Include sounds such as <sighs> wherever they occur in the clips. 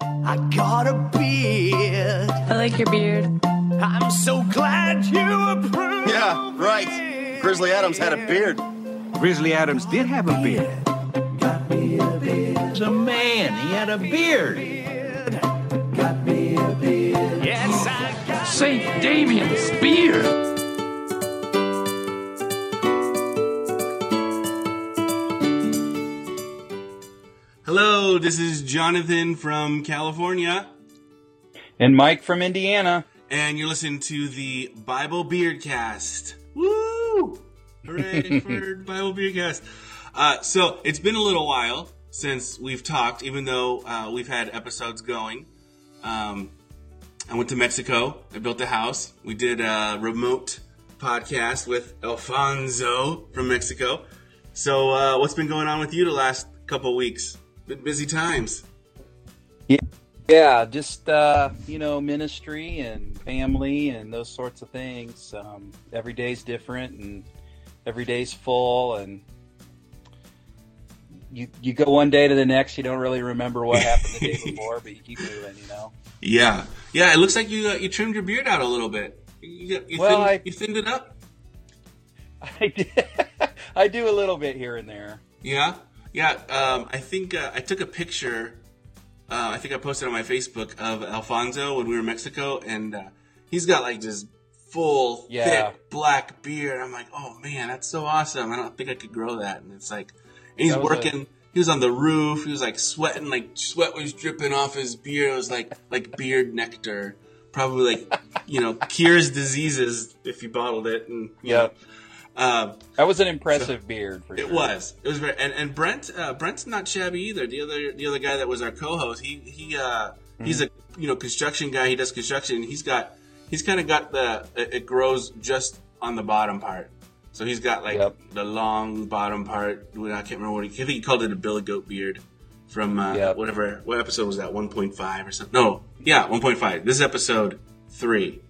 I got a beard. I like your beard. I'm so glad you approve. Yeah, right. Grizzly Adams had a beard. Grizzly Adams did have a beard. Got me a beard. He's a man. He had a beard. Got me a beard. Yes, I got St. Damian's beard. Hello, this is Jonathan from California, And Mike from Indiana. and you're listening to the Bible Beardcast. Woo! Hooray <laughs> for Bible Beardcast. Uh, so, it's been a little while since we've talked, even though uh, we've had episodes going. Um, I went to Mexico. I built a house. We did a remote podcast with Alfonso from Mexico. So, uh, what's been going on with you the last couple weeks? Been busy times. Yeah, yeah, just uh, you know, ministry and family and those sorts of things. Um, every day's different, and every day's full, and you you go one day to the next. You don't really remember what happened the day <laughs> before, but you keep moving. You know. Yeah, yeah. It looks like you uh, you trimmed your beard out a little bit. You, you, Well, thinned, I- you thinned it up. <laughs> I did. I do a little bit here and there. Yeah, yeah. Um, I think uh, I took a picture. Uh, I think I posted on my Facebook of Alfonso when we were in Mexico, and uh, he's got like this full, Yeah. thick black beard. I'm like, oh man, that's so awesome. I don't think I could grow that. And it's like, and he's was a- working. He was on the roof. He was like sweating, like sweat was dripping off his beard. It was like like beard nectar. Probably like you know cures diseases if you bottled it. And know, um, That was an impressive beard for it sure. was. It was very. And, and Brent, uh, Brent's not shabby either. The other, the other guy that was our co-host, he he uh, he's a you know construction guy. He does construction. He's got he's kind of got the it, it grows just on the bottom part. So he's got like Yep. the long bottom part. I can't remember what he. I <laughs> think he called it a billy goat beard from uh, Yep. whatever. What episode was that? One point five or something? No, yeah, one point five. This is episode three.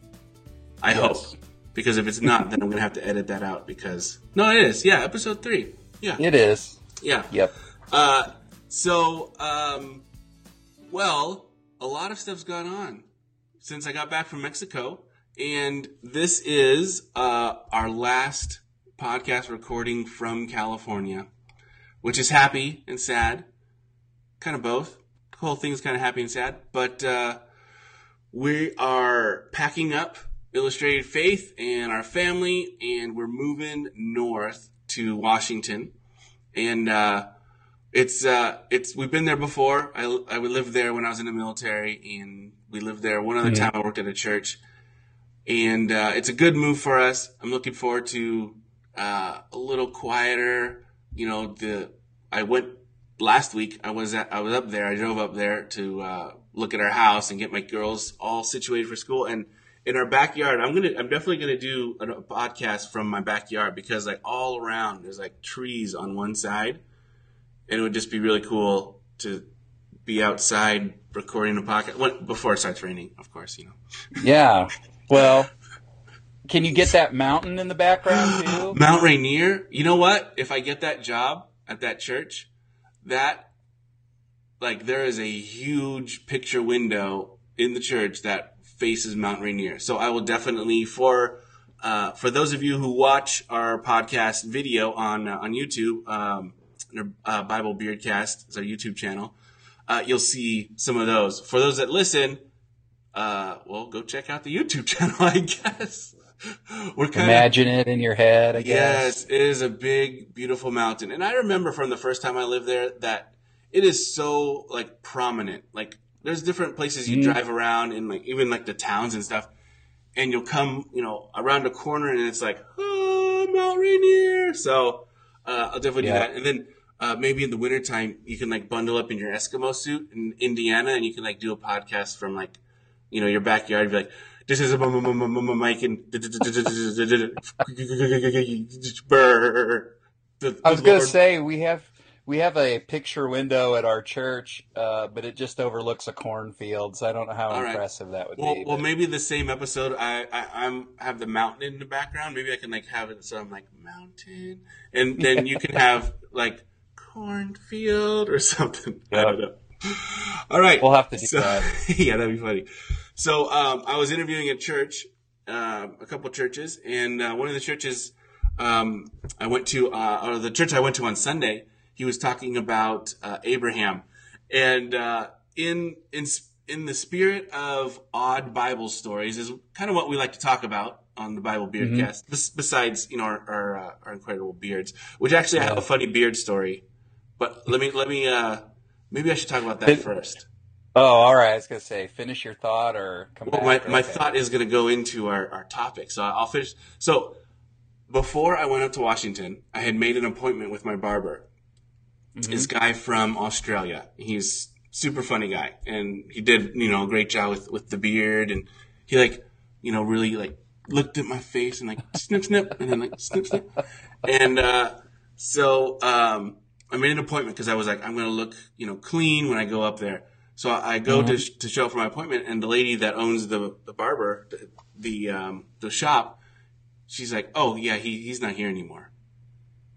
I Yes. hope because if it's not, then I'm gonna have to edit that out because no, it is. Yeah, episode three. Yeah, It is. yeah. Yep. Uh, so, um, well, a lot of stuff's gone on since I got back from Mexico, and this is uh, our last podcast recording from California, which is happy and sad, kind of both. The whole thing's kind of happy and sad, but uh, we are packing up Illustrated Faith and our family, and we're moving north to Washington and uh, it's uh, it's we've been there before. I I lived there when I was in the military, and we lived there one other time. I worked at a church, and uh, it's a good move for us. I'm looking forward to uh, a little quieter. You know, the I went last week. I was at, I was up there. I drove up there to uh, look at our house and get my girls all situated for school and. In our backyard, I'm gonna, I'm definitely gonna do a a podcast from my backyard because like all around there's like trees on one side, and it would just be really cool to be outside recording a podcast when, before it starts raining, of course, you know. Yeah. Well, can you get that mountain in the background too? <gasps> Mount Rainier, you know what? If I get that job at that church, that like there is a huge picture window in the church that faces Mount Rainier. So I will definitely for uh, for those of you who watch our podcast video on uh, on YouTube, um, uh, Bible Beardcast is our YouTube channel. Uh, you'll see some of those. For those that listen, uh, well, go check out the YouTube <laughs> channel. I guess we're kind of Imagine it in your head, I guess. Yes, it is a big, beautiful mountain. And I remember from the first time I lived there that it is so like prominent. Like there's different places you Mhm. drive around in like even like the towns and stuff. And you'll come, you know, around a corner and it's like, oh, Mount Rainier. So uh, I'll definitely Yeah. do that. And then uh, maybe in the wintertime, you can like bundle up in your Eskimo suit in Indiana and you can like do a podcast from like, you know, your backyard. Be like, this is a mic and. The- I was going to say we have we have a picture window at our church, uh, but it just overlooks a cornfield, so I don't know how All right. impressive that would Well, be. well, but- maybe the same episode. I, I I'm have the mountain in the background. Maybe I can like have it so I'm like mountain, and then you can <laughs> have like cornfield or something. I don't know. All right. We'll have to do So- that. <laughs> yeah, that'd be funny. So um, I was interviewing at church, uh, a couple churches, and uh, one of the churches um, I went to, uh, or the church I went to on Sunday, he was talking about uh, Abraham, and uh, in in in the spirit of odd Bible stories is kind of what we like to talk about on the Bible Beardcast. Bes- besides, you know, our our, uh, our incredible beards, which actually I have a funny beard story, but let me let me uh, maybe I should talk about that first. Oh, all right. I was gonna say, finish your thought or come Well, back. my, my Okay. thought is going to go into our, our topic. So I'll finish. So before I went up to Washington, I had made an appointment with my barber. This guy from Australia. He's super funny guy. And he did, you know, a great job with, with the beard. And he like, you know, really like looked at my face and like snip, snip, and then like snip, snip. And, uh, so, um, I made an appointment because I was like, I'm going to look, you know, clean when I go up there. So I go to, to show up for my appointment, and the lady that owns the the barber, the the, um, the shop, she's like, "Oh yeah, he he's not here anymore."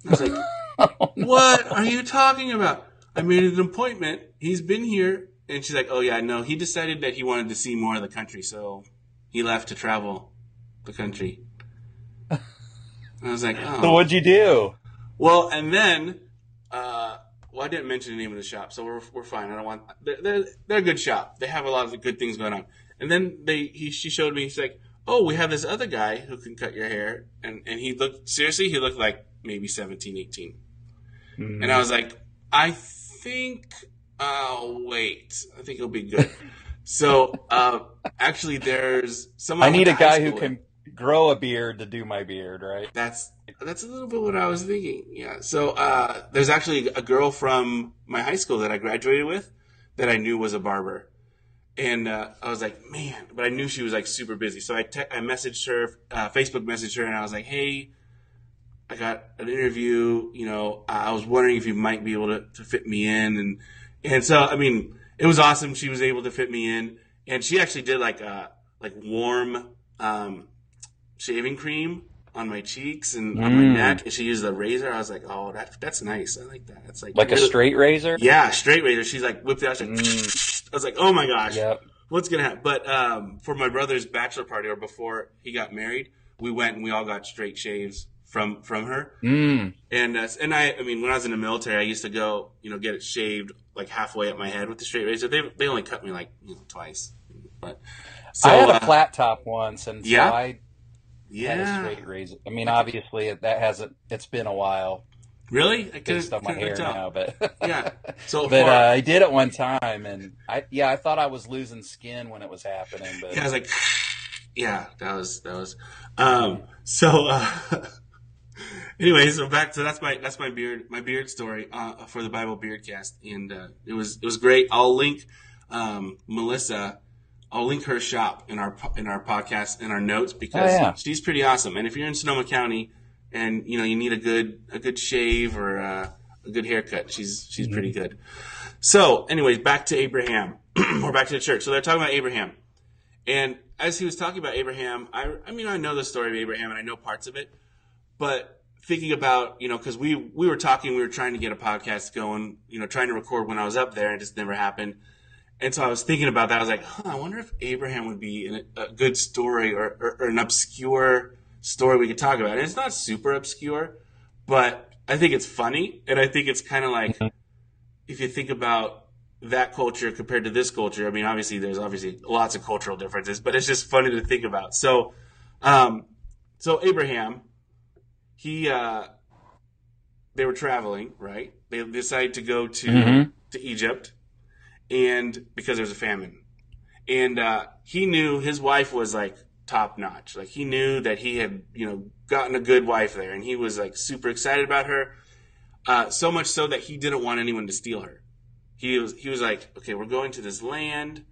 I was like, <laughs> "What are you talking about? I made an appointment. He's been here." And she's like, "Oh yeah, no, he decided that he wanted to see more of the country, so he left to travel the country." I was like, "Oh." So what'd you do? Well, and then, uh, well, I didn't mention the name of the shop, so we're, we're fine. I don't want. They're, they're they're a good shop. They have a lot of good things going on. And then they he she showed me. He's like, oh, we have this other guy who can cut your hair, and and he looked seriously. He looked like maybe 17, 18. Hmm. and I was like, I think. I'll wait. I think it'll be good. <laughs> so, uh, actually, there's someone. I need a guy who with. can grow a beard to do my beard, right? That's that's a little bit what I was thinking. Yeah. So uh, there's actually a girl from my high school that I graduated with that I knew was a barber, and uh, I was like, man, but I knew she was like super busy. So I te- I messaged her, uh, Facebook messaged her, and I was like, hey, I got an interview. You know, I was wondering if you might be able to, to fit me in, and and so I mean, it was awesome. She was able to fit me in, and she actually did like a like warm um, shaving cream on my cheeks and on my Mm. neck, and she used a razor. I was like, oh, that that's nice. I like that. It's like Like a straight razor? yeah, straight razor. She's like whipped it out. Like, Mm. I was like, oh my gosh, Yep. what's gonna happen? But um, for my brother's bachelor party or before he got married, we went and we all got straight shaves from from her. Mm. And uh, and I, I mean, when I was in the military, I used to go, you know, get it shaved like halfway up my head with the straight razor. They they only cut me like you know twice, but so I had a uh, flat top once, and Yeah? so I had a yeah, straight razor. I mean, obviously it- that hasn't. It's been a while really, I based on my hair now, but <laughs> Yeah, so <laughs> but uh, I did it one time, and I yeah, I thought I was losing skin when it was happening, but yeah, I was like, <sighs> yeah, that was that was. Um, so uh, <laughs> <laughs> anyway, so back so that's my that's my beard my beard story uh, for the Bible Beardcast, and uh, it was it was great. I'll link um, Melissa. I'll link her shop in our in our podcast in our notes because Oh, yeah. she's pretty awesome. And if you're in Sonoma County and you know you need a good a good shave or uh, a good haircut, she's she's pretty good. So, anyways, back to Abraham <clears throat> or back to the church. So they're talking about Abraham. And as he was talking about Abraham, I, I mean, I know the story of Abraham and I know parts of it, but thinking about, you know, cause we, we were talking, we were trying to get a podcast going, you know, trying to record when I was up there and it just never happened. And so I was thinking about that. I was like, huh, I wonder if Abraham would be in a, a good story or, or, or an obscure story we could talk about. And it's not super obscure, but I think it's funny. And I think it's kind of like, if you think about that culture compared to this culture, I mean, obviously there's obviously lots of cultural differences, but it's just funny to think about. So, um, so Abraham, he, uh, they were traveling, right? They decided to go to, Mhm. to Egypt and because there was a famine and, uh, he knew his wife was like top notch. Like he knew that he had, you know, gotten a good wife there and he was like super excited about her. Uh, so much so that he didn't want anyone to steal her. He was he was like, okay, we're going to this land.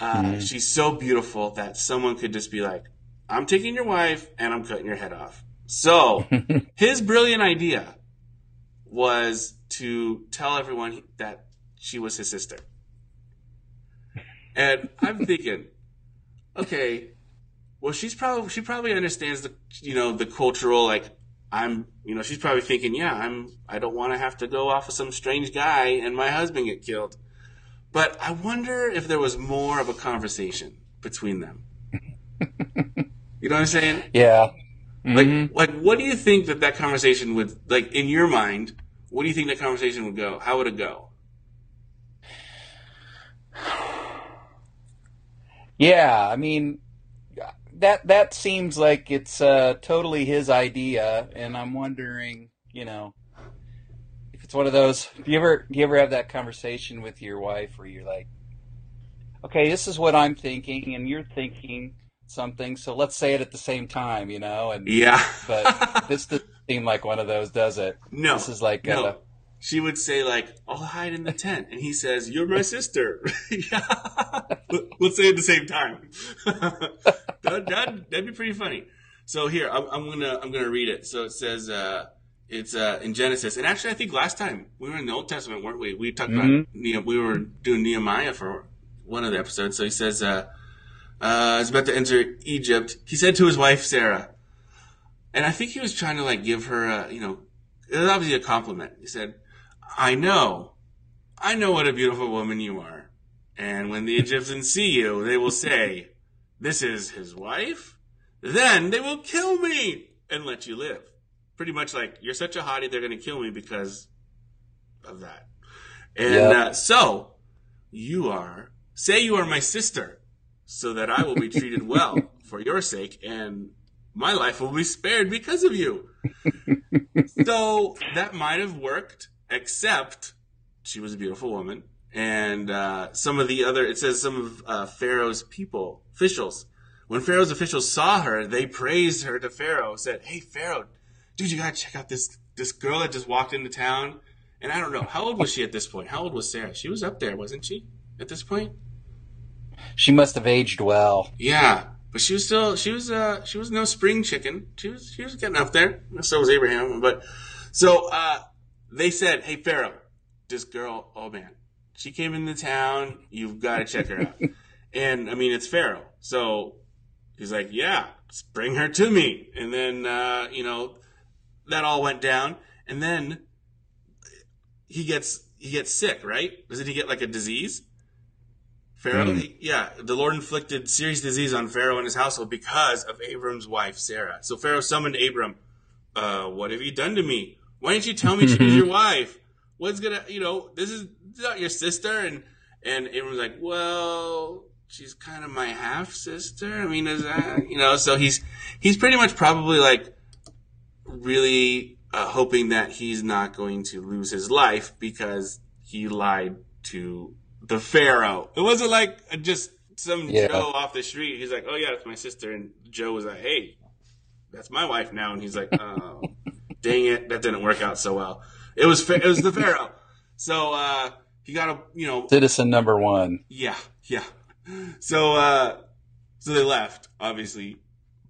Uh, She's so beautiful that someone could just be like, I'm taking your wife and I'm cutting your head off. So <laughs> his brilliant idea was to tell everyone that she was his sister. And I'm thinking, okay, well, she's probably she probably understands the you know the cultural like I'm you know she's probably thinking yeah I'm I don't want to have to go off with some strange guy and my husband get killed. But I wonder if there was more of a conversation between them. <laughs> you know what I'm saying? Yeah. Like, Mhm. like, what do you think that that conversation would like in your mind? What do you think that conversation would go? How would it go? Yeah, I mean that that seems like it's uh, totally his idea, and I'm wondering, you know, if it's one of those. Do you ever do you ever have that conversation with your wife where you're like, okay, this is what I'm thinking, and you're thinking something, so let's say it at the same time, you know? And Yeah, but <laughs> this doesn't seem like one of those, does it? no, This is like no. uh, She would say like, "I'll hide in the tent," and he says, "You're my sister." <laughs> yeah, Let- let's say it at the same time. <laughs> that, that, that'd be pretty funny. So here, I'm, I'm gonna I'm gonna read it. So it says, uh, it's uh, in Genesis, and actually, I think last time we were in the Old Testament, weren't we? We talked Mhm. about Ne- we were doing Nehemiah for one of the episodes. So he says, uh, uh, "He's about to enter Egypt." He said to his wife Sarah, and I think he was trying to like give her, a, you know, it was obviously a compliment. He said, I know, I know what a beautiful woman you are. And when the Egyptians <laughs> see you, they will say, This is his wife? Then they will kill me and let you live. Pretty much like, You're such a hottie, they're going to kill me because of that. And Yep. uh, so, you are, say you are my sister, so that I will be treated well <laughs> for your sake, and my life will be spared because of you. so that might have worked, except she was a beautiful woman. And uh, some of the other, it says some of uh, Pharaoh's people, officials, when Pharaoh's officials saw her, they praised her to Pharaoh, said, Hey, Pharaoh, dude, you gotta check out this, this girl that just walked into town. And I don't know, how old was she at this point? How old was Sarah? She was up there, wasn't she, at this point? She must have aged well. Yeah, but she was still she was uh she was no spring chicken. She was she was getting up there. So was Abraham. But so uh they said, "Hey Pharaoh, this girl, oh man, she came into town. You've got to check her out." <laughs> and I mean, it's Pharaoh, so he's like, "Yeah, bring her to me." And then uh, you know that all went down, and then he gets he gets sick, right? Doesn't he get like a disease? Pharaoh, Mm. yeah, the Lord inflicted serious disease on Pharaoh and his household because of Abram's wife Sarah. So Pharaoh summoned Abram. Uh, what have you done to me? Why didn't you tell me she was your <laughs> wife? What's gonna, you know, this is not your sister. And and Abram's like, well, she's kind of my half sister. I mean, is that, you know? So he's he's pretty much probably like really uh, hoping that he's not going to lose his life because he lied to the Pharaoh. It wasn't like just some Yeah. Joe off the street. He's like, "Oh yeah, that's my sister," and Joe was like, "Hey, that's my wife now," and he's like, "Oh, <laughs> dang it, that didn't work out so well." It was it was the Pharaoh. So uh, he got a you know Citizen number one. yeah, yeah. So, uh, so they left, obviously.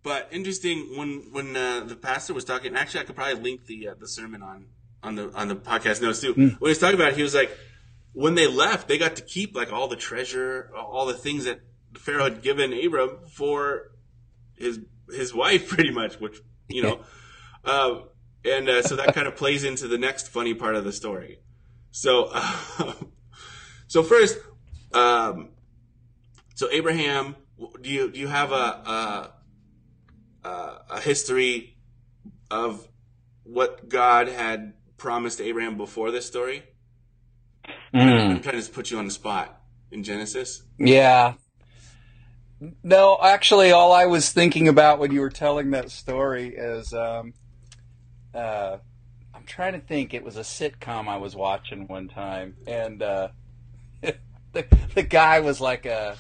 But interesting when when uh, the pastor was talking. Actually, I could probably link the uh, the sermon on on the on the podcast notes too. When he was talking about, it, he was like, when they left, they got to keep like all the treasure, all the things that Pharaoh had given Abram for his his wife, <laughs> pretty much. Which you know, um, and uh, so that kind of plays into the next funny part of the story. So, <laughs> so first, um, so Abraham, do you do you have a a, a, a history of what God had promised Abraham before this story? Mm. I'm trying to put you on the spot in Genesis. Yeah. No, actually, all I was thinking about when you were telling that story is, um, uh, I'm trying to think. It was a sitcom I was watching one time, and uh, <laughs> the the guy was like a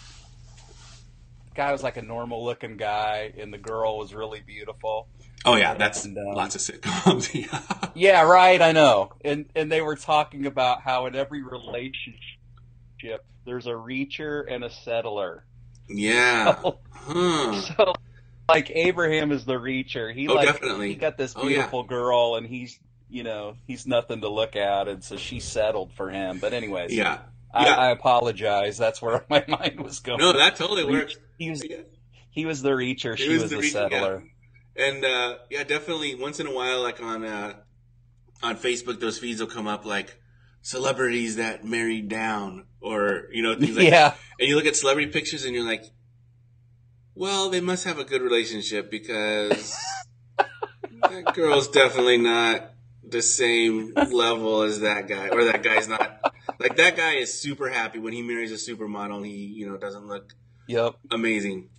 guy was like a normal looking guy, and the girl was really beautiful. Oh yeah, that's And, um, lots of sitcoms. <laughs> yeah. Yeah, right. I know. And and they were talking about how in every relationship there's a reacher and a settler. yeah. <laughs> Huh. So, like Abraham is the reacher. He Oh, like definitely. he got this Oh, yeah. beautiful girl, and he's you know he's nothing to look at, and so she settled for him. But anyways, Yeah. I, Yeah. I apologize. That's where <laughs> my mind was going. No, that totally works. He was Yeah. he was the reacher. He She was was, the the, reacher, settler. And uh, yeah, definitely once in a while, like on uh, on Facebook, those feeds will come up like celebrities that married down or you know things like yeah. and you look at celebrity pictures and you're like, well, they must have a good relationship because <laughs> that girl's definitely not the same level as that guy, or that guy's not like that guy is super happy when he marries a supermodel. He you know doesn't look Yep. amazing.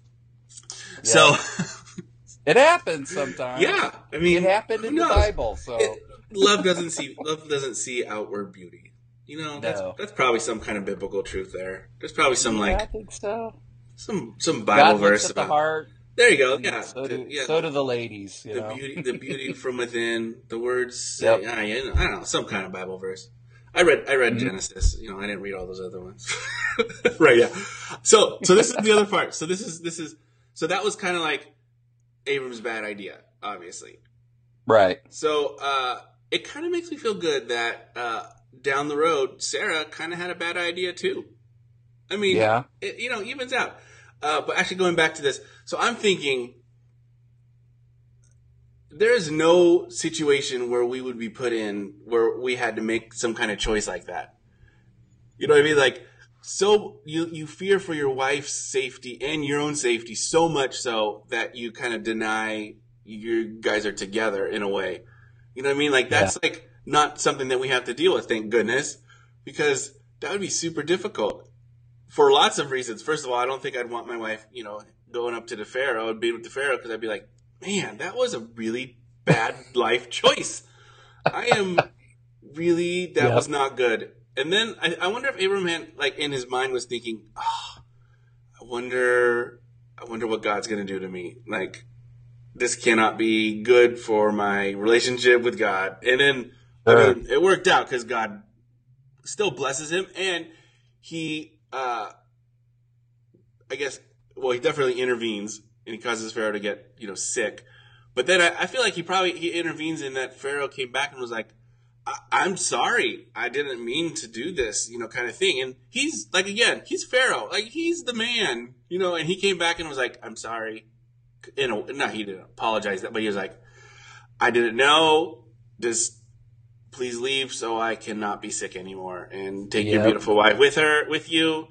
So <laughs> It happens sometimes. yeah, I mean, It happened in the? Bible, so It- love doesn't see love doesn't see outward beauty. You know, that's No. that's probably some kind of biblical truth there. There's probably some Yeah, I think so. some some Bible God verse at the about. heart. There you go. Yeah, So do, yeah. so do the ladies. You the know? beauty, the beauty <laughs> from within. The words. Say, Yep. I, I don't know, some kind of Bible verse. I read, I read Mhm. Genesis. You know, I didn't read all those other ones. <laughs> right? Yeah. So, so this is the other part. So this is this is so that was kind of like Abram's bad idea, obviously. Right. So uh, it kind of makes me feel good that uh, down the road, Sarah kind of had a bad idea too. I mean, Yeah. it, you know, evens out. Uh, but actually, going back to this, so I'm thinking there is no situation where we would be put in where we had to make some kind of choice like that. You know what I mean? Like, so you you fear for your wife's safety and your own safety so much so that you kind of deny you guys are together in a way. You know what I mean? Like that's like not something that we have to deal with, thank goodness, because that would be super difficult for lots of reasons. First of all, I don't think I'd want my wife, you know, going up to the Pharaoh and being with the Pharaoh because I'd be like, man, that was a really bad <laughs> life choice. I am really that was not good. And then I, I wonder if Abraham had, like in his mind was thinking, oh, I wonder, I wonder what God's going to do to me. Like this cannot be good for my relationship with God. And then I mean, it worked out because God still blesses him, and he, uh, I guess, well, he definitely intervenes, and he causes Pharaoh to get you know sick. But then I, I feel like he probably he intervenes in that Pharaoh came back and was like, "I'm sorry, I didn't mean to do this," you know, kind of thing. And he's like, again, he's Pharaoh, like he's the man, you know. And he came back and was like, "I'm sorry." You know, no, he didn't apologize, but he was like, "I didn't know. Just please leave so I cannot be sick anymore and take your beautiful wife with her with you.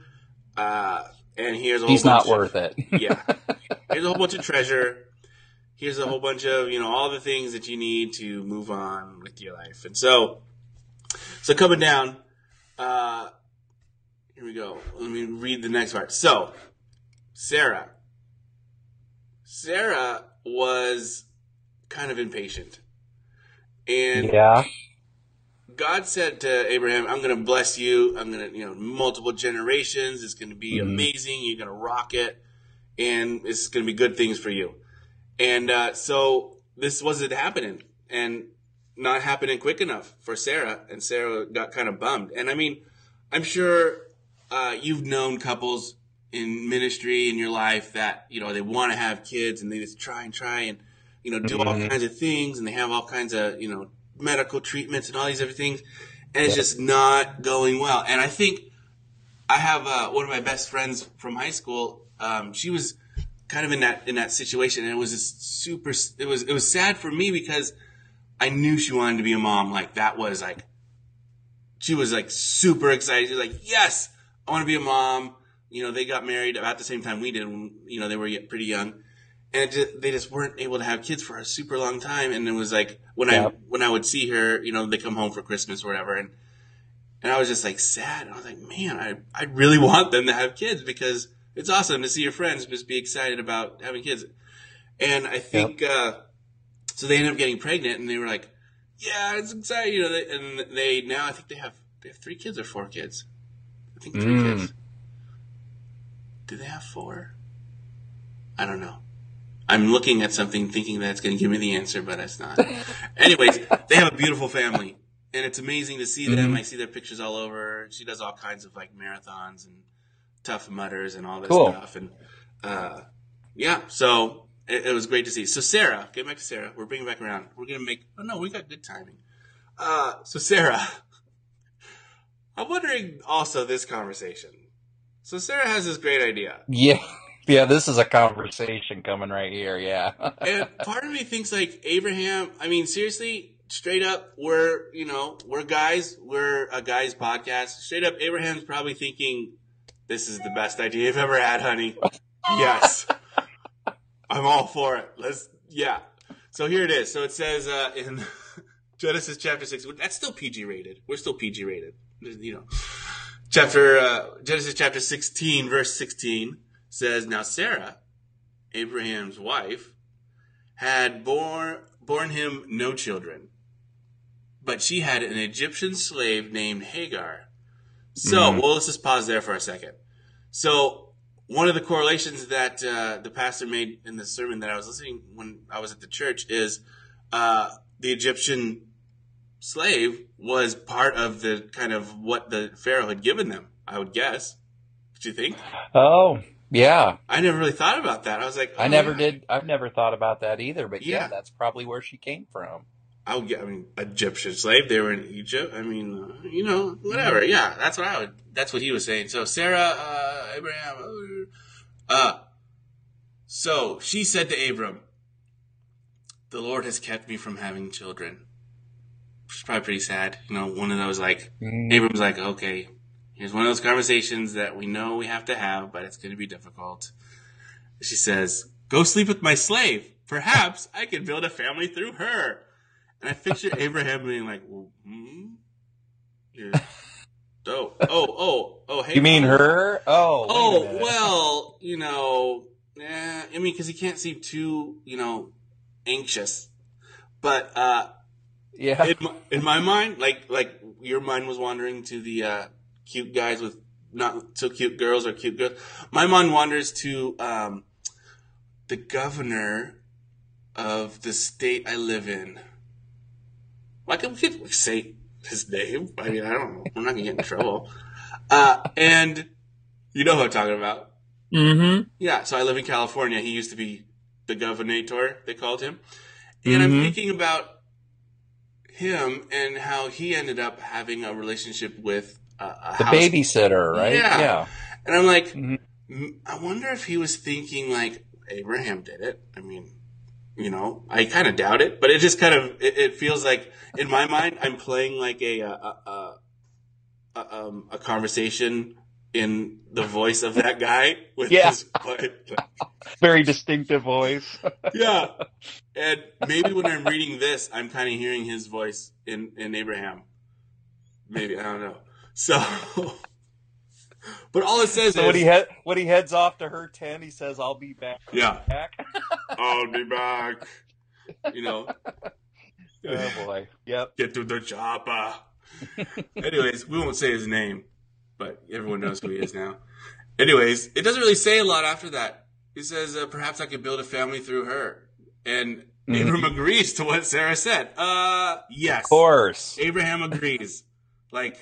Uh, and here's a whole He's not of- worth it. yeah. <laughs> Here's a whole bunch of treasure. Here's a whole bunch of, you know, all the things that you need to move on with your life. And so, so coming down, uh, here we go. Let me read the next part. So, Sarah. Sarah was kind of impatient. And yeah. God said to Abraham, I'm going to bless you. I'm going to, you know, multiple generations. It's going to be Mhm. amazing. You're going to rock it. And it's going to be good things for you. And uh, so this wasn't happening and not happening quick enough for Sarah. And Sarah got kind of bummed. And I mean, I'm sure uh, you've known couples in ministry in your life that, you know, they want to have kids and they just try and try and, you know, do all Mhm. kinds of things and they have all kinds of, you know, medical treatments and all these other things. And it's just not going well. And I think I have uh, one of my best friends from high school. Um, she was kind of in that in that situation, and it was just super. It was it was sad for me because I knew she wanted to be a mom. Like that was like she was like super excited. She was like, "Yes, I want to be a mom." You know, they got married about the same time we did. When, you know, they were pretty young, and it just, they just weren't able to have kids for a super long time. And it was like when I when I would see her, you know, they come home for Christmas or whatever, and and I was just like sad. And I was like, man, I I really want them to have kids because it's awesome to see your friends just be excited about having kids. And I think uh, so. They ended up getting pregnant, and they were like, "Yeah, it's exciting." You know, they, and they now I think they have they have three kids or four kids. I think three Mm. kids. Do they have four? I don't know. I'm looking at something thinking that it's going to give me the answer, but it's not. <laughs> Anyways, they have a beautiful family, and it's amazing to see them. Mhm. I see their pictures all over. She does all kinds of like marathons and Tough Mudders and all this Cool. stuff, and uh, yeah, so it, it was great to see. So Sarah, get back to Sarah. We're bringing back around. We're gonna make. Oh no, we got good timing. Uh, so Sarah, <laughs> I'm wondering also this conversation. So Sarah has this great idea. Yeah. Yeah, this is a conversation coming right here. Yeah. <laughs> and part of me thinks like Abraham. I mean, seriously, straight up, we're you know we're guys. We're a guys podcast. Straight up, Abraham's probably thinking, "This is the best idea you've ever had, honey." <laughs> yes, I'm all for it. Let's yeah. So here it is. So it says uh, in <laughs> Genesis chapter six. That's still PG rated. We're still PG rated. You know, chapter uh, Genesis chapter sixteen, verse sixteen says, "Now Sarah, Abraham's wife, had born born him no children, but she had an Egyptian slave named Hagar." So, well, let's just pause there for a second. So, one of the correlations that uh, the pastor made in the sermon that I was listening when I was at the church is uh, the Egyptian slave was part of the kind of what the Pharaoh had given them. I would guess. Do you think? Oh, yeah. I never really thought about that. I was like, I oh, never yeah. did. I've never thought about that either. But yeah, Yeah. that's probably where she came from. I would get. I mean, Egyptian slave. They were in Egypt. I mean, uh, you know, whatever. Yeah, that's what I would. That's what he was saying. So Sarah, uh, Abraham, uh, so she said to Abram, "The Lord has kept me from having children." Which is probably pretty sad. You know, one of those like Abram's like, okay, here's one of those conversations that we know we have to have, but it's going to be difficult. She says, "Go sleep with my slave. Perhaps I can build a family through her." And I picture Abraham being like, well, hmm? You're- oh, oh, oh, oh, hey. You mean her? Oh. Oh, well, you know, eh, I mean, because he can't seem too, you know, anxious. But uh, Yeah. in, my, in my mind, like like your mind was wandering to the uh, cute guys with not so cute girls or cute girls. My mind wanders to um, the governor of the state I live in. Like we could say his name. I mean, I don't know. I'm not gonna get in trouble. Uh, and you know who I'm talking about. mm-hmm. Yeah, so I live in California. He used to be the governor. they called him. And I'm Mhm. thinking about him and how he ended up having a relationship with a, a The house. babysitter, right? Yeah. Yeah. And I'm like, Mhm. I wonder if he was thinking like Abraham did it. I mean, you know, I kind of doubt it, but it just kind of it, it feels like in my mind I'm playing like a a, a, a, um, a conversation in the voice of that guy with Yeah. his. <laughs> Very distinctive voice. <laughs> yeah. And maybe when I'm reading this, I'm kind of hearing his voice in, in Abraham. Maybe, I don't know. So, but all it says so is, when he head when he heads off to her tent, he says, "I'll be back." yeah, Back. <laughs> I'll be back. You know, oh boy. Yep. get to the chopper. <laughs> Anyways, we won't say his name, but everyone knows who he is now. Anyways, it doesn't really say a lot after that. He says, uh, perhaps I could build a family through her. And Abram agrees to what Sarah said. Uh, yes. Of course. Abraham agrees. Like,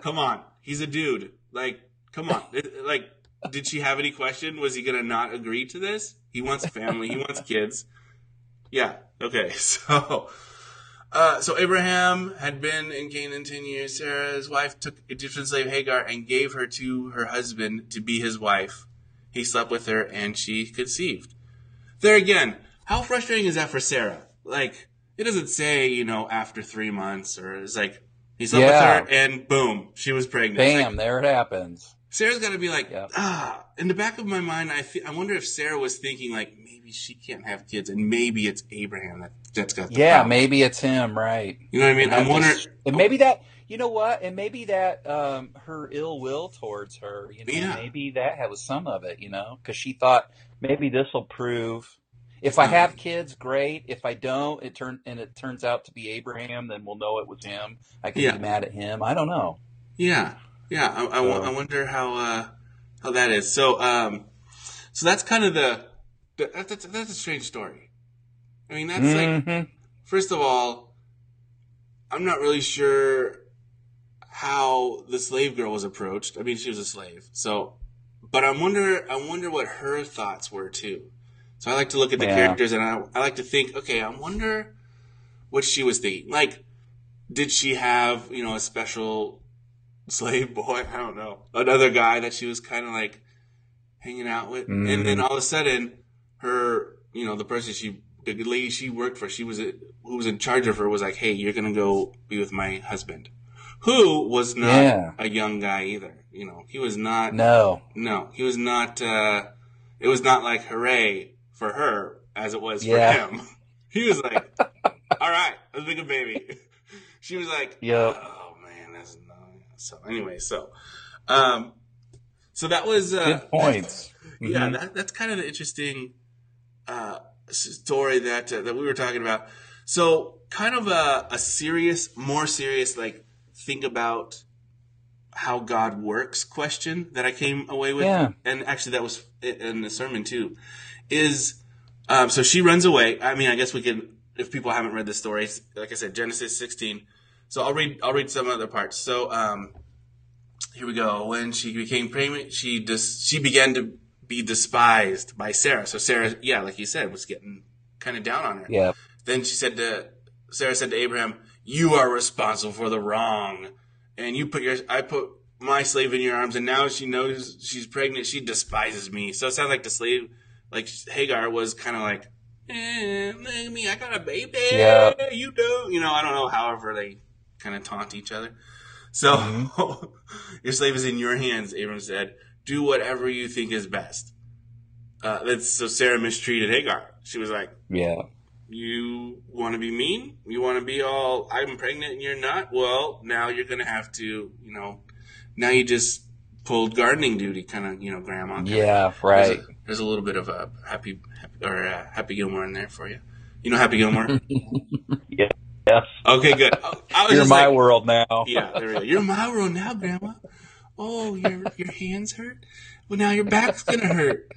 come on. He's a dude. Like, come on. Like, did she have any question? Was he going to not agree to this? He wants a family. he wants kids. Yeah. Okay. <laughs> So, uh, so Abraham had been in Canaan 10 years. Sarah's wife took Egyptian slave Hagar and gave her to her husband to be his wife. He slept with her and she conceived. There again, how frustrating is that for Sarah? Like, it doesn't say, you know, after three months or it's like, he slept Yeah. with her and boom, she was pregnant. It's like, there it happens. Sarah's got to be like, Yep. ah. In the back of my mind, I fe- I wonder if Sarah was thinking like maybe she can't have kids, and maybe it's Abraham that that's got the Yeah, maybe it's him, right? You know what I mean? I'm wondering. and maybe that, you know what? And maybe that, um, her ill will towards her, you know, Yeah. maybe that was some of it, you know, because she thought maybe this will prove. If I have kids, great. If I don't, it turn and it turns out to be Abraham, then we'll know it was him. I can Yeah. be mad at him. I don't know. Yeah, yeah. I, I, So- I wonder how uh, how that is. So um, so that's kind of the, the that's, that's a strange story. I mean, that's like Mhm. first of all, I'm not really sure how the slave girl was approached. I mean, she was a slave, so but I wonder I wonder what her thoughts were too. So I like to look at the Yeah. characters and I, I like to think, okay, I wonder what she was thinking. Like, did she have you know a special slave boy? <laughs> I don't know, another guy that she was kind of like hanging out with, and then all of a sudden, her you know the person she the lady she worked for, she was a, who was in charge of her, was like, "Hey, you're gonna go be with my husband," who was not Yeah. a young guy either. You know, he was not. No. No, he was not. Uh, it was not like hooray for her as it was Yeah. for him. <laughs> He was like, <laughs> "All right, let's make a baby." She was like, Yep. "Oh man, that's annoying." So anyway, so, um, so that was uh, Good points. <laughs> yeah, Mhm. that, that's kind of the interesting uh, story that uh, that we were talking about. So, kind of a, a serious, more serious, like think about how God works question that I came away with, Yeah. and actually that was in the sermon too. Is um, so she runs away. I mean, I guess we can, if people haven't read the story, like I said, Genesis 16. So I'll read, I'll read some other parts. So um, here we go. When she became pregnant, she just she began to be despised by Sarah. So Sarah, yeah, like you said, was getting kind of down on her. Yeah. Then she said to Sarah said to Abraham, "You are responsible for the wrong, and you put your I put my slave in your arms, and now she knows she's pregnant. She despises me." So it sounds like the slave, like Hagar, was kind of like, eh, me, I got a baby. Yeah. You don't, you know. I don't know. However, they kind of taunt each other. So <laughs> your slave is in your hands, Abram said. Do whatever you think is best. Uh, that's, so Sarah mistreated Hagar. She was like, Yeah. you want to be mean? You want to be all, I'm pregnant and you're not? Well, now you're going to have to, you know, now you just pulled gardening duty, kind of, you know, grandma. Yeah. There's Right. a, there's a little bit of a happy, happy or uh, Happy Gilmore in there for you. You know Happy Gilmore? <laughs> Yes. okay, good. I, <laughs> I was You're my like, world now. <laughs> yeah, there we go. You're my world now, Grandma. Oh, your your hands hurt. Well, now your back's gonna hurt.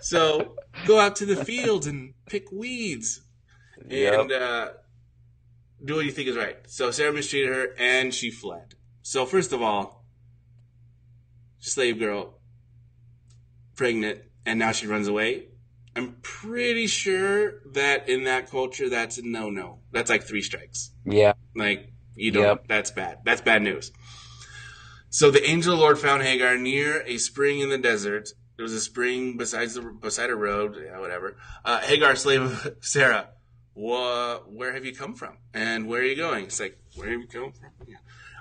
So go out to the fields and pick weeds, and uh, do what you think is right. So Sarah mistreated her, and she fled. So first of all, slave girl, pregnant, and now she runs away. I'm pretty sure that in that culture, that's a no no. That's like three strikes. Yeah. Like you don't. Yep. That's bad. That's bad news. So the angel of the Lord found Hagar near a spring in the desert. There was a spring besides the beside a road. Yeah, whatever. Uh, Hagar, slave of <laughs> Sarah. Where have you come from? And where are you going? It's like, where have you come from? Yeah.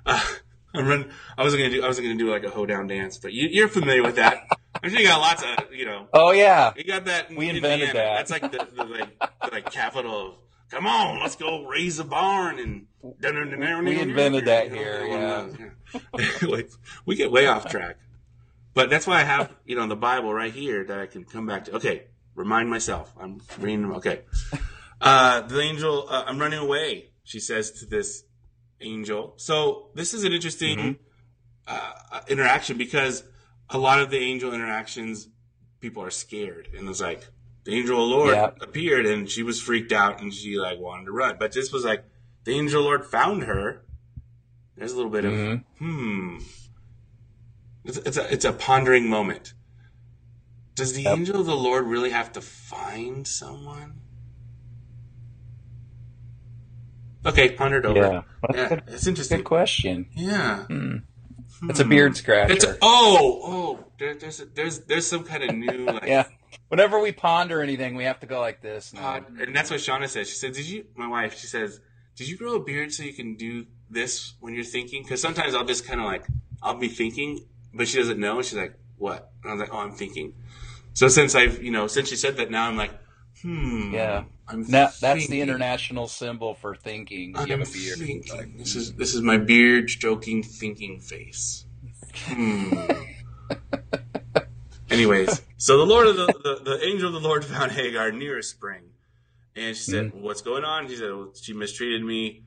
Uh, <laughs> I'm run, I wasn't gonna do. I wasn't gonna do like a hoedown dance, but you, you're familiar with that. I'm <laughs> sure you got lots of, you know, Oh yeah. you got that. In We invented Indiana. that. That's like the, the like, the, like capital of. Come on, let's go raise a barn and. We invented that here, yeah. like, we get way off track, but that's why I have you know the Bible right here that I can come back to. Okay, remind myself. I'm reading. Okay, uh, the angel. Uh, I'm running away. She says to this angel. So this is an interesting uh, interaction because a lot of the angel interactions, people are scared, and it's like the angel of the Lord Yeah. appeared, and she was freaked out, and she like wanted to run. But this was like the angel of the Lord found her. There's a little bit of Mhm. hmm. It's, it's a it's a pondering moment. Does the Yep. angel of the Lord really have to find someone? Okay, pondered over. Yeah. Yeah, interesting. good question. Yeah. Hmm. It's a beard scratcher. It's oh oh there, there's there's there's some kind of new like yeah. Whenever we ponder anything, we have to go like this. Pod, and that's what Shauna says. She said, "Did you?" My wife. She says, "Did you grow a beard so you can do this when you're thinking?" Because sometimes I'll just kind of like I'll be thinking, but she doesn't know. She's like, "What?" And I was like, "Oh, I'm thinking." So since I've you know since she said that, now I'm like, hmm. Yeah. I'm Now, that's the international symbol for thinking. You I'm have a beard. thinking. This is this is my beard stroking thinking face. Hmm. <laughs> Anyways, so the Lord of the, the the angel of the Lord found Hagar near a spring, and she said, "What's going on?" She said, well, "She mistreated me,"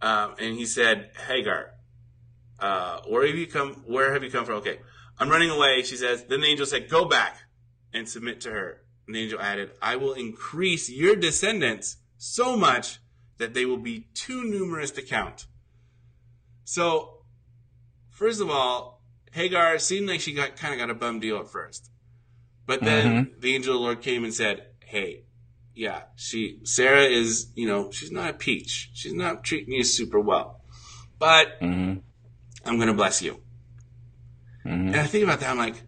um, and he said, "Hagar, uh, where have you come? Where have you come from?" Okay, I'm running away. She says. Then the angel said, "Go back and submit to her." And the angel added, "I will increase your descendants so much that they will be too numerous to count." So, first of all, Hagar seemed like she got kind of got a bum deal at first, but then the angel of the Lord came and said, "Hey, yeah, she Sarah is, you know, she's not a peach. She's not treating you super well, but hmm I'm gonna bless you." hmm And I think about that, I'm like,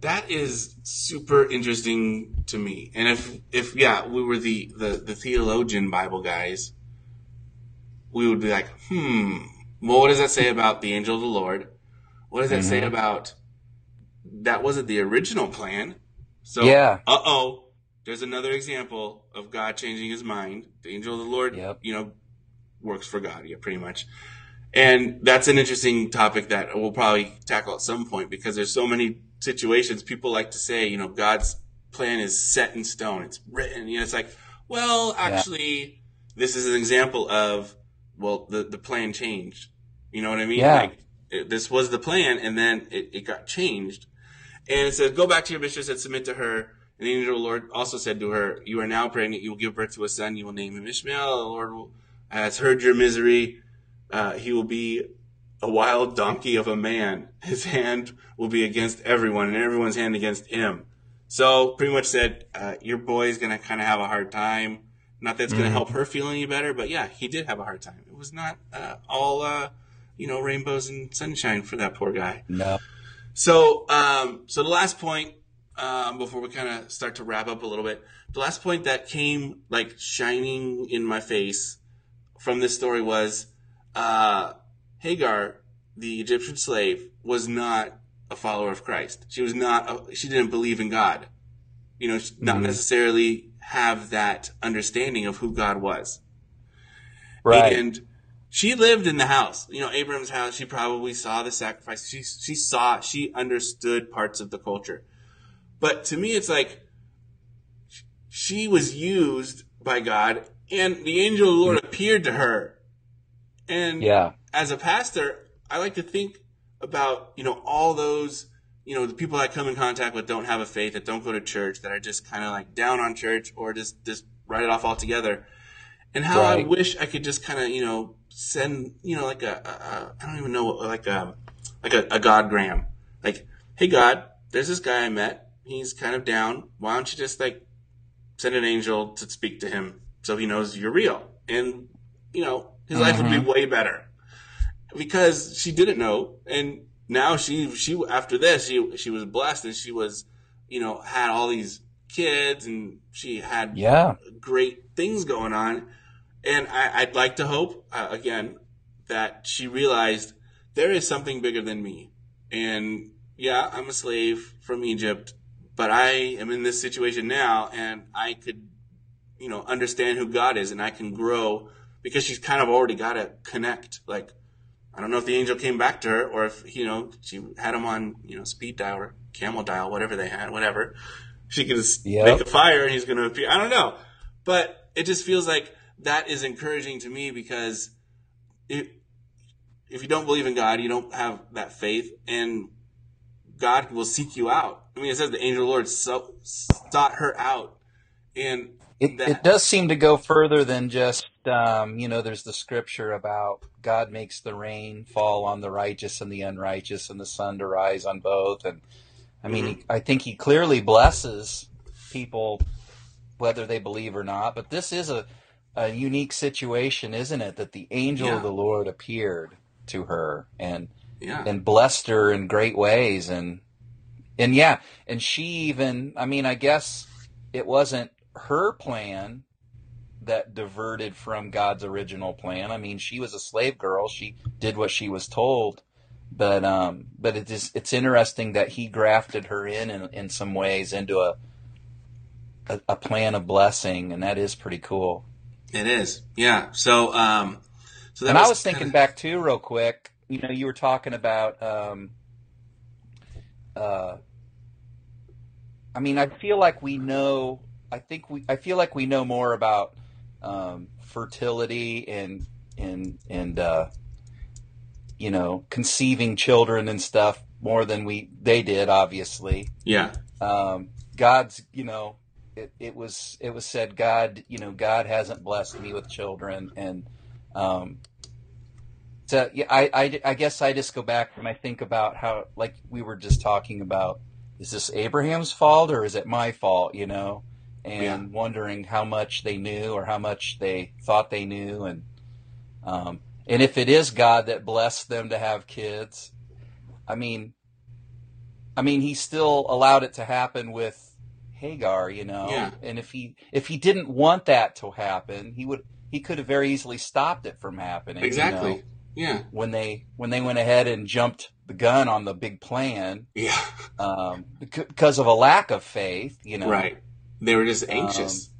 that is super interesting to me. And if if yeah, we were the the, the theologian Bible guys, we would be like, hmm, well, what does that say about the angel of the Lord? What does that say about that wasn't the original plan? So Yeah. uh oh, there's another example of God changing his mind. The angel of the Lord, Yep. you know, works for God, yeah, pretty much. And that's an interesting topic that we'll probably tackle at some point because there's so many situations people like to say, you know, God's plan is set in stone. It's written. You know, it's like, well, actually, this is an example of, well, the, the plan changed. You know what I mean? Yeah. Like, it, this was the plan and then it, it got changed. And it says, go back to your mistress and submit to her. And the angel of the Lord also said to her, you are now pregnant. You will give birth to a son. You will name him Ishmael. The Lord will, has heard your misery. Uh, he will be a wild donkey of a man. His hand will be against everyone and everyone's hand against him. So pretty much said, uh, your boy's going to kind of have a hard time. Not that it's going to help her feel any better, but yeah, he did have a hard time. It was not uh, all, uh, you know, rainbows and sunshine for that poor guy. No. So, um, so the last point, um, before we kind of start to wrap up a little bit, the last point that came like shining in my face from this story was, uh, Hagar, the Egyptian slave, was not a follower of Christ. She was not, a, she didn't believe in God. You know, she- not necessarily have that understanding of who God was. Right. And she lived in the house, you know, Abraham's house. She probably saw the sacrifice. She, she saw, she understood parts of the culture. But to me, it's like she was used by God and the angel of the Lord appeared to her. And yeah. as a pastor, I like to think about, you know, all those, you know, the people I come in contact with don't have a faith, that don't go to church, that are just kind of like down on church or just, just write it off altogether. And how I wish I could just kind of, you know, send, you know, like a, a, I don't even know, like a, like a, a Godgram. Like, hey God, there's this guy I met. He's kind of down. Why don't you just like send an angel to speak to him so he knows you're real? And, you know, his life would be way better because she didn't know. And now she, she, after this, she, she was blessed and she was, you know, had all these kids and she had Yeah. great things going on. And I, I'd like to hope, uh, again, that she realized there is something bigger than me. And yeah, I'm a slave from Egypt, but I am in this situation now and I could, you know, understand who God is and I can grow because she's kind of already got to connect. Like, I don't know if the angel came back to her or if, you know, she had him on, you know, speed dial or camel dial, whatever they had, whatever. She could just Yep. make a fire and he's going to appear. I don't know. But it just feels like that is encouraging to me because if, if you don't believe in God, you don't have that faith and God will seek you out. I mean, it says the angel of the Lord so, sought her out and It, that- it does seem to go further than just, um, you know, there's the scripture about God makes the rain fall on the righteous and the unrighteous and the sun to rise on both. And I mean, he, I think he clearly blesses people whether they believe or not. But this is a, a unique situation, isn't it? That the angel Yeah. of the Lord appeared to her and yeah. and blessed her in great ways and and yeah and she even i mean i guess it wasn't her plan that diverted from god's original plan i mean she was a slave girl she did what she was told but um but it is it's interesting that he grafted her in in, in some ways into a, a a plan of blessing and that is pretty cool It is. Yeah. So, um, so that and I was was thinking back too, real quick. You know, you were talking about. Um, uh, I mean, I feel like we know. I think we. I feel like we know more about um, fertility and and and uh, you know conceiving children and stuff more than we they did. Obviously, Yeah. um, God's, you know, it, it was it was said God, you know, God hasn't blessed me with children, and um, so yeah, I, I I guess I just go back and I think about how, like we were just talking about, is this Abraham's fault or is it my fault, you know, and wondering how much they knew or how much they thought they knew, and um, and if it is God that blessed them to have kids, I mean. I mean, he still allowed it to happen with Hagar, you know. Yeah. And if he if he didn't want that to happen, he would he could have very easily stopped it from happening. you Exactly. know, Yeah. when they when they went ahead and jumped the gun on the big plan Yeah. um, because of a lack of faith, you know. Right. They were just anxious.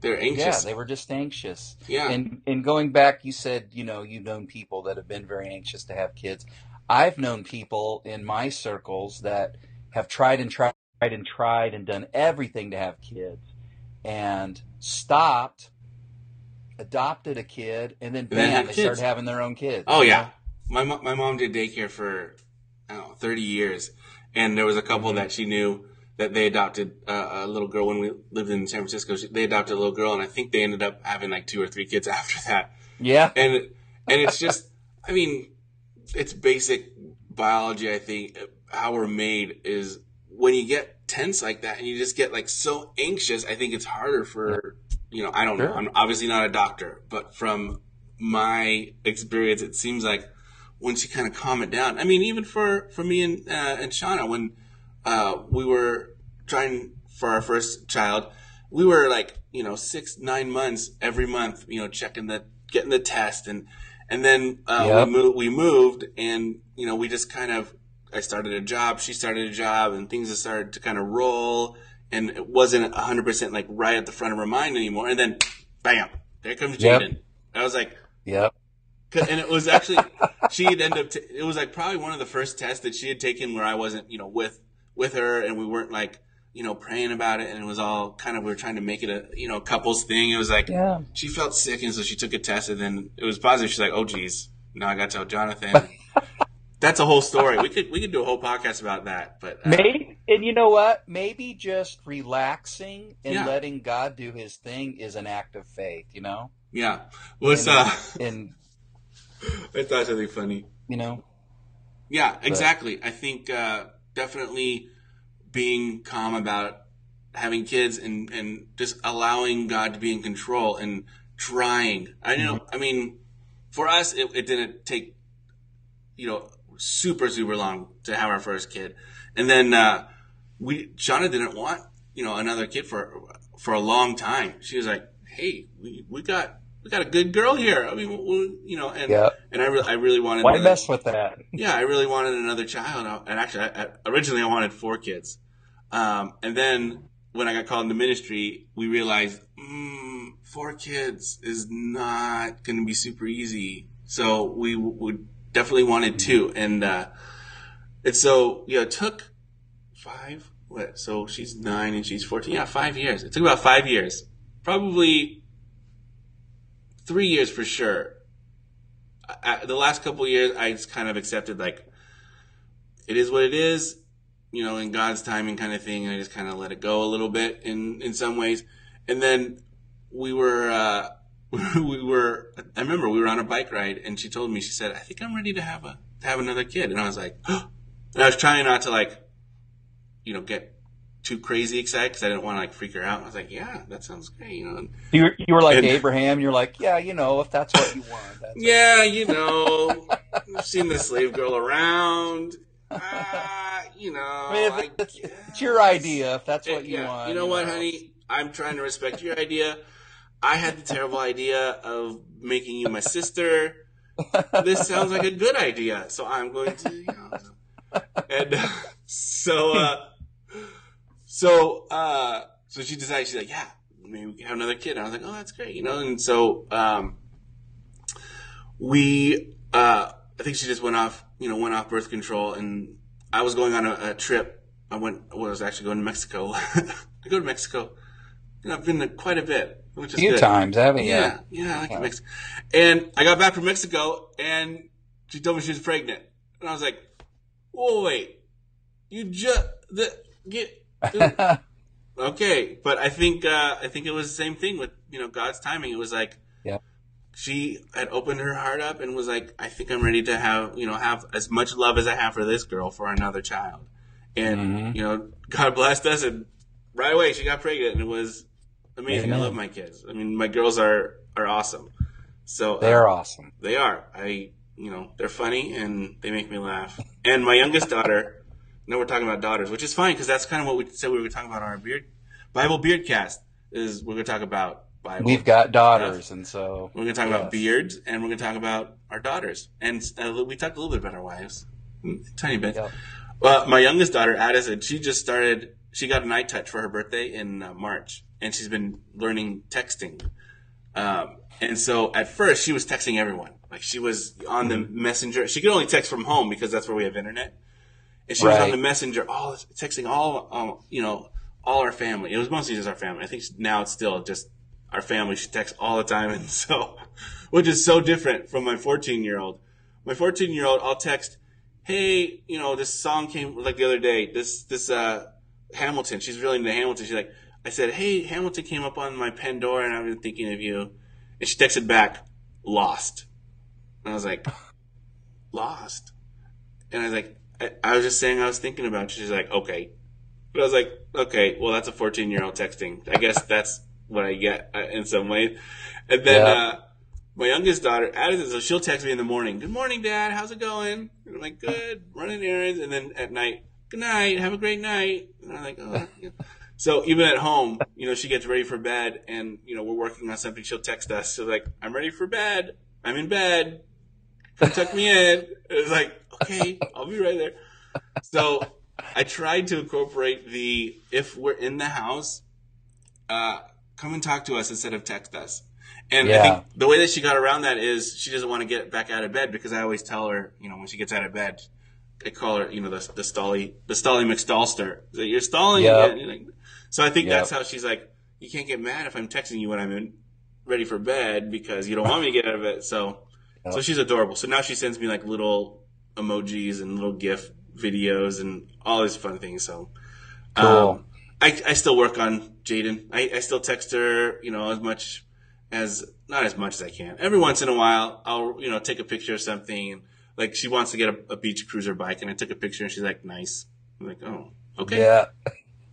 They're Um, Yeah, anxious. they were just anxious. Yeah. And and going back, you said you know you've known people that have been very anxious to have kids. I've known people in my circles that have tried and tried and tried and done everything to have kids, and stopped, adopted a kid, and then And bam, had they kids. started having their own kids. Oh yeah, my my mom did daycare for I don't know, thirty years, and there was a couple that she knew that they adopted uh, a little girl when we lived in San Francisco. She, they adopted a little girl, and I think they ended up having like two or three kids <laughs> after that. yeah, And and it's just, I mean, it's basic biology. I think how we're made is when you get tense like that and you just get like so anxious. I think it's harder for you know. I don't know. I'm obviously not a doctor, but from my experience, it seems like once you kind of calm it down. I mean, even for for me and uh, and Shauna, when uh, we were trying for our first child, we were like you know six nine months every month, you know, checking the getting the test and and then uh, Yep. we moved we moved and you know we just kind of I started a job, she started a job, and things just started to kind of roll. And it wasn't 100% like right at the front of her mind anymore. And then, bam, there comes Yep. Jaden. I was like, yep, and it was actually she had ended up. T- it was like probably one of the first tests that she had taken where I wasn't, you know, with with her, and we weren't like, you know, praying about it, and it was all kind of we were trying to make it a you know couples thing. It was like yeah. she felt sick, and so she took a test, and then it was positive. She's like, oh geez, now I got to tell Jonathan. <laughs> That's a whole story. We could we could do a whole podcast about that, but uh, Maybe, and you know what? Maybe just relaxing and Yeah. letting God do His thing is an act of faith. You know, yeah, was And- uh, and <laughs> I thought something funny. you know, Yeah, exactly. I think uh, definitely being calm about having kids and, and just allowing God to be in control and trying. I know. I mean, for us, it, it didn't take you know super super long to have our first kid, and then uh, we Shauna didn't want you know another kid for for a long time. She was like, "Hey, we, we got." We got a good girl here. I mean, we, you know, and Yeah. and I, re- I really wanted. why another- mess with that? yeah, I really wanted another child, and actually, I, I, originally I wanted four kids, um, and then when I got called into ministry, we realized mm, four kids is not going to be super easy. So we would definitely wanted two, and uh, and so yeah, it took five. What? So she's nine and she's fourteen. Yeah, five years. It took about five years, probably three years for sure I, the last couple years, I just kind of accepted like it is what it is, you know, in God's timing kind of thing. And I just kind of let it go a little bit in in some ways. And then we were uh, <laughs> we were I remember we were on a bike ride, and she told me she said, "I think I'm ready to have a to have another kid." And I was like, <gasps> and I was trying not to like, you know, get too crazy excited because I didn't want to like freak her out. I was like, "Yeah, that sounds great," you know. You were, you were like And- <laughs> Abraham. You're like, yeah, you know, if that's what you want. That's <laughs> Yeah, you know, <laughs> I've seen the slave girl around. Ah, you know, I mean, if I it's, it's your idea. If that's what you Yeah, want. You know what, honey? I'm trying to respect your idea. I had the terrible idea of making you my sister. This sounds like a good idea, so I'm going to, you know. And uh, so, uh, so, uh, so she decided. She's like, "Yeah, maybe we can have another kid." And I was like, "Oh, that's great," you know. And so, um, we, uh, I think she just went off, you know, went off birth control, and I was going on a, a trip. I went, well, I was actually going to Mexico. <laughs> I go to Mexico. You know, I've been there quite a bit, which A few good. times, haven't you? Yeah, yeah, I like Yeah. Mexico. And I got back from Mexico, and she told me she was pregnant, and I was like, "Whoa, wait, you just the get." <laughs> okay, but I think uh, I think it was the same thing with you know God's timing. It was like, yeah. she had opened her heart up and was like, "I think I'm ready to have you know have as much love as I have for this girl for another child." And Mhm. you know, God blessed us, and right away she got pregnant, and it was amazing. I love my kids. I mean, my girls are are awesome. So uh, They're awesome. they are. I, you know, they're funny and they make me laugh. And my youngest daughter, Now we're talking about daughters, which is fine because that's kind of what we said we were talking about on our beard Bible beard cast. Is we're going to talk about Bible. We've got daughters, and so We're going to talk about beards, and we're going to talk about our daughters, and uh, we talked a little bit about our wives, Mm, tiny bit. Yep. Well, my youngest daughter, Addison, she just started. She got an iTouch for her birthday in uh, March, and she's been learning texting. Um, and so at first, she was texting everyone. Like she was on the Mm-hmm. messenger. She could only text from home because that's where we have internet. And she was on the messenger, all texting all, um, you know, all our family. It was mostly just our family. I think now it's still just our family. She texts all the time, and so, <laughs> which is so different from my 14 year old. My 14 year old, I'll text, "Hey, you know, this song came like the other day. This this uh Hamilton. She's really into Hamilton. She's like, I said, "Hey, Hamilton came up on my Pandora, and I've been thinking of you." And she texted back, "Lost." And I was like, <laughs> "Lost." And I was like, I, I was just saying I was thinking about you. She's like, "Okay." But I was like, "Okay, well, that's a 14 year old texting. I guess <laughs> that's what I get uh, in some ways." And then Yeah. uh, my youngest daughter, Addison, so she'll text me in the morning, "Good morning, Dad. How's it going?" And I'm like, "Good, running errands." And then at night, "Good night. Have a great night." And I'm like, "Oh." <laughs> yeah." So even at home, you know, she gets ready for bed, and you know, we're working on something. She'll text us. She's like, "I'm ready for bed. I'm in bed. Come tuck me in." It's like, "Okay, I'll be right there." So I tried to incorporate the if we're in the house, uh, come and talk to us instead of text us. And I think the way that she got around that is she doesn't want to get back out of bed because I always tell her, you know, when she gets out of bed, I call her, you know, the the stally the stally McStallster. So you're stalling. Yep. You're like- So I think Yep. that's how she's like, you can't get mad if I'm texting you when I'm in ready for bed because you don't want me to get out of it. So so she's adorable. So now she sends me like little emojis and little GIF videos and all these fun things. So Cool. um, I, I still work on Jaden. I, I still text her, you know, as much as not as much as I can. Every once in a while, I'll you know take a picture of something. Like she wants to get a, a beach cruiser bike, and I took a picture, and she's like, "Nice." I'm like, "Oh, okay. yeah,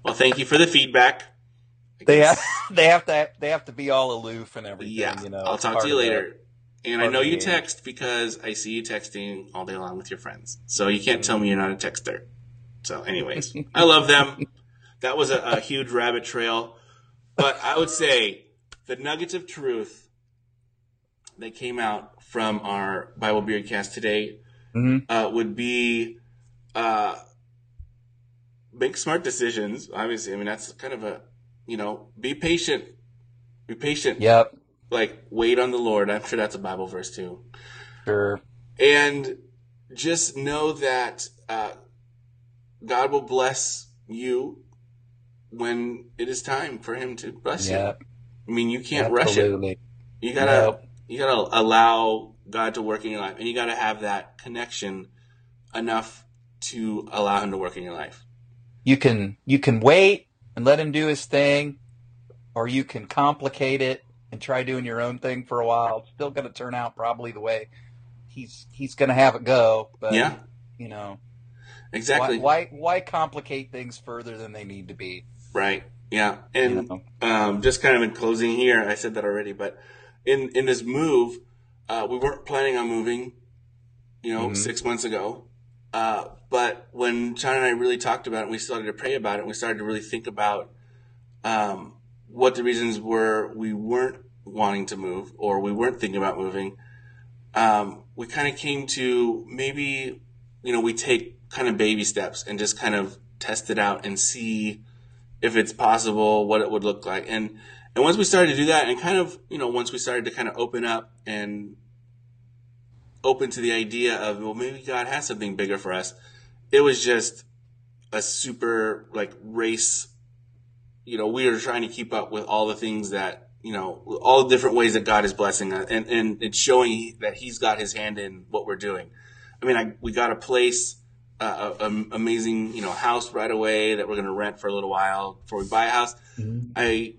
Well, thank you for the feedback." I they guess- have <laughs> they have to they have to be all aloof and everything. Yeah, you know. I'll talk to you later. And I know you text because I see you texting all day long with your friends. So you can't tell me you're not a texter. So, anyways, I <laughs> love them. That was a, a huge rabbit trail. But I would say the nuggets of truth that came out from our Bible Beardcast today Mhm. uh, would be uh, make smart decisions. Obviously, I mean, that's kind of a, you know, be patient. Be patient Yep, like wait on the Lord. I'm sure that's a Bible verse too. sure. And just know that uh, God will bless you when it is time for Him to bless you. I mean, you can't rush it. You gotta Nope. you gotta allow God to work in your life, and you gotta have that connection enough to allow Him to work in your life. You can you can wait and let him do his thing, or you can complicate it and try doing your own thing for a while. It's still going to turn out probably the way he's he's going to have it go. But yeah, you know, exactly. why, why why complicate things further than they need to be? Right. Yeah. You And know? um, just kind of in closing here, I said that already, but in in this move, uh, we weren't planning on moving, you know, Mhm. six months ago. Uh, but when John and I really talked about it, and we started to pray about it, we started to really think about um, what the reasons were we weren't wanting to move or we weren't thinking about moving. Um, we kind of came to maybe, you know, we take kind of baby steps and just kind of test it out and see if it's possible, what it would look like. And and once we started to do that, and kind of, you know, once we started to kind of open up and open to the idea of, well, maybe God has something bigger for us, it was just a super like race. You know, we are trying to keep up with all the things that, you know, all the different ways that God is blessing us and, and it's showing that He's got His hand in what we're doing. I mean, I, we got a place, uh, a, a amazing, you know, house right away that we're going to rent for a little while before we buy a house. I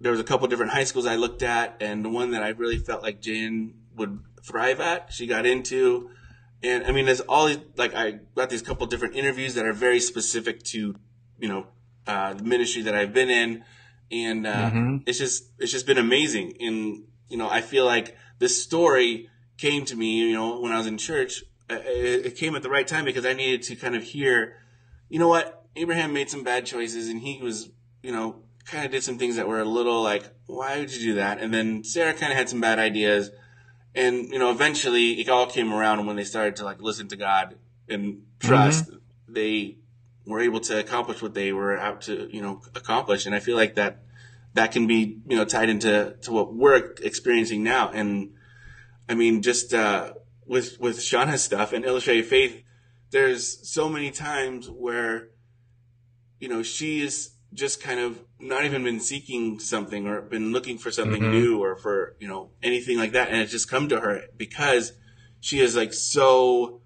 there was a couple different high schools I looked at, and the one that I really felt like Jan would thrive at, she got into. And I mean, there's all like I got these couple different interviews that are very specific to, you know, uh, the ministry that I've been in, and uh, Mhm. it's just it's just been amazing. And you know, I feel like this story came to me, you know, when I was in church. Uh, It, it came at the right time because I needed to kind of hear you know what, Abraham made some bad choices, and he was, you know, kind of did some things that were a little like, why would you do that? And then Sarah kind of had some bad ideas, and you know, eventually it all came around when they started to like listen to God and trust. They were able to accomplish what they were out to, you know, accomplish, and I feel like that that can be, you know, tied into to what we're experiencing now, and I mean, just uh, with with Shauna's stuff and illustrated faith, there's so many times where, you know, she is just kind of not even been seeking something or been looking for something Mhm. new or for you know anything like that, and it's just come to her because she is like so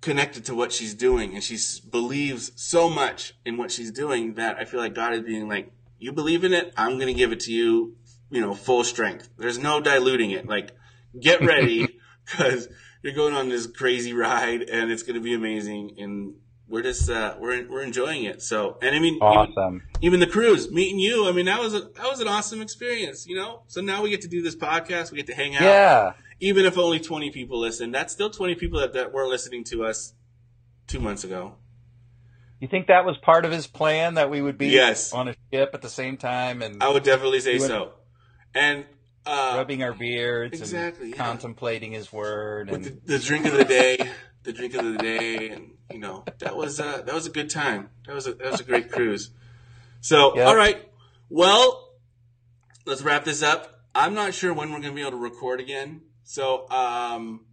connected to what she's doing and she believes so much in what she's doing that I feel like God is being like, you believe in it, I'm going to give it to you, you know, full strength. There's no diluting it. Like, get ready <laughs> because you're going on this crazy ride and it's going to be amazing. And we're just, uh, we're, we're enjoying it. So, and I mean, even, Awesome. even the cruise, meeting you, I mean, that was a, that was an awesome experience, you know? So now we get to do this podcast. We get to hang out Yeah. Even if only 20 people listen, that's still 20 people that, that were listening to us two months ago. You think that was part of his plan that we would be Yes. on a ship at the same time and I would definitely say so. And, uh, rubbing our beards exactly, and yeah. contemplating his word and the, the drink of the day, the drink of the day, and you know, that was, uh, that was a good time. That was a, that was a great cruise. So, Yep. all right. Well, let's wrap this up. I'm not sure when we're going to be able to record again. So, um,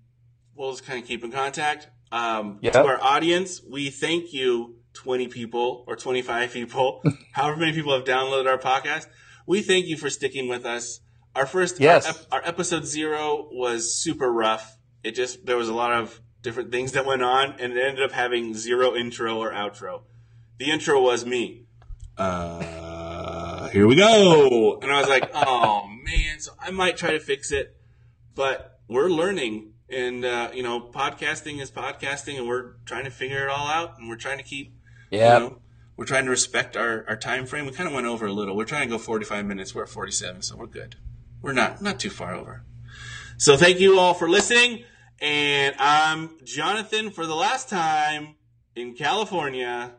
we'll just kind of keep in contact. Um, Yep. To our audience, we thank you, 20 people or 25 people, <laughs> however many people have downloaded our podcast. We thank you for sticking with us. Our first, Yes. our, our episode zero was super rough. It just, there was a lot of different things that went on and it ended up having zero intro or outro. The intro was me. Uh, here we go. And I was like, oh man, so I might try to fix it, but we're learning and, uh, you know, podcasting is podcasting and we're trying to figure it all out and we're trying to keep, yeah. you know, we're trying to respect our, our time frame. We kind of went over a little. We're trying to go 45 minutes. We're at 47, so we're good. We're not, not too far over. So thank you all for listening. And I'm Jonathan for the last time in California.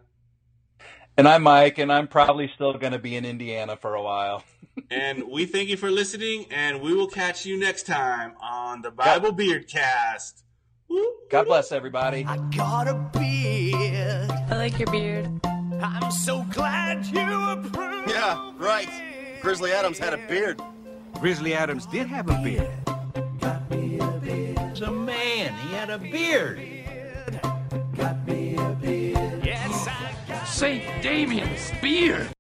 And I'm Mike and I'm probably still going to be in Indiana for a while. <laughs> And we thank you for listening, and we will catch you next time on the Bible Beard Cast. God bless everybody. I got a beard. I like your beard. I'm so glad you approve. Yeah, right. Grizzly Adams had a beard. Grizzly Adams did have a beard. Got me a He's a man. He had a beard. St. Damian's beard.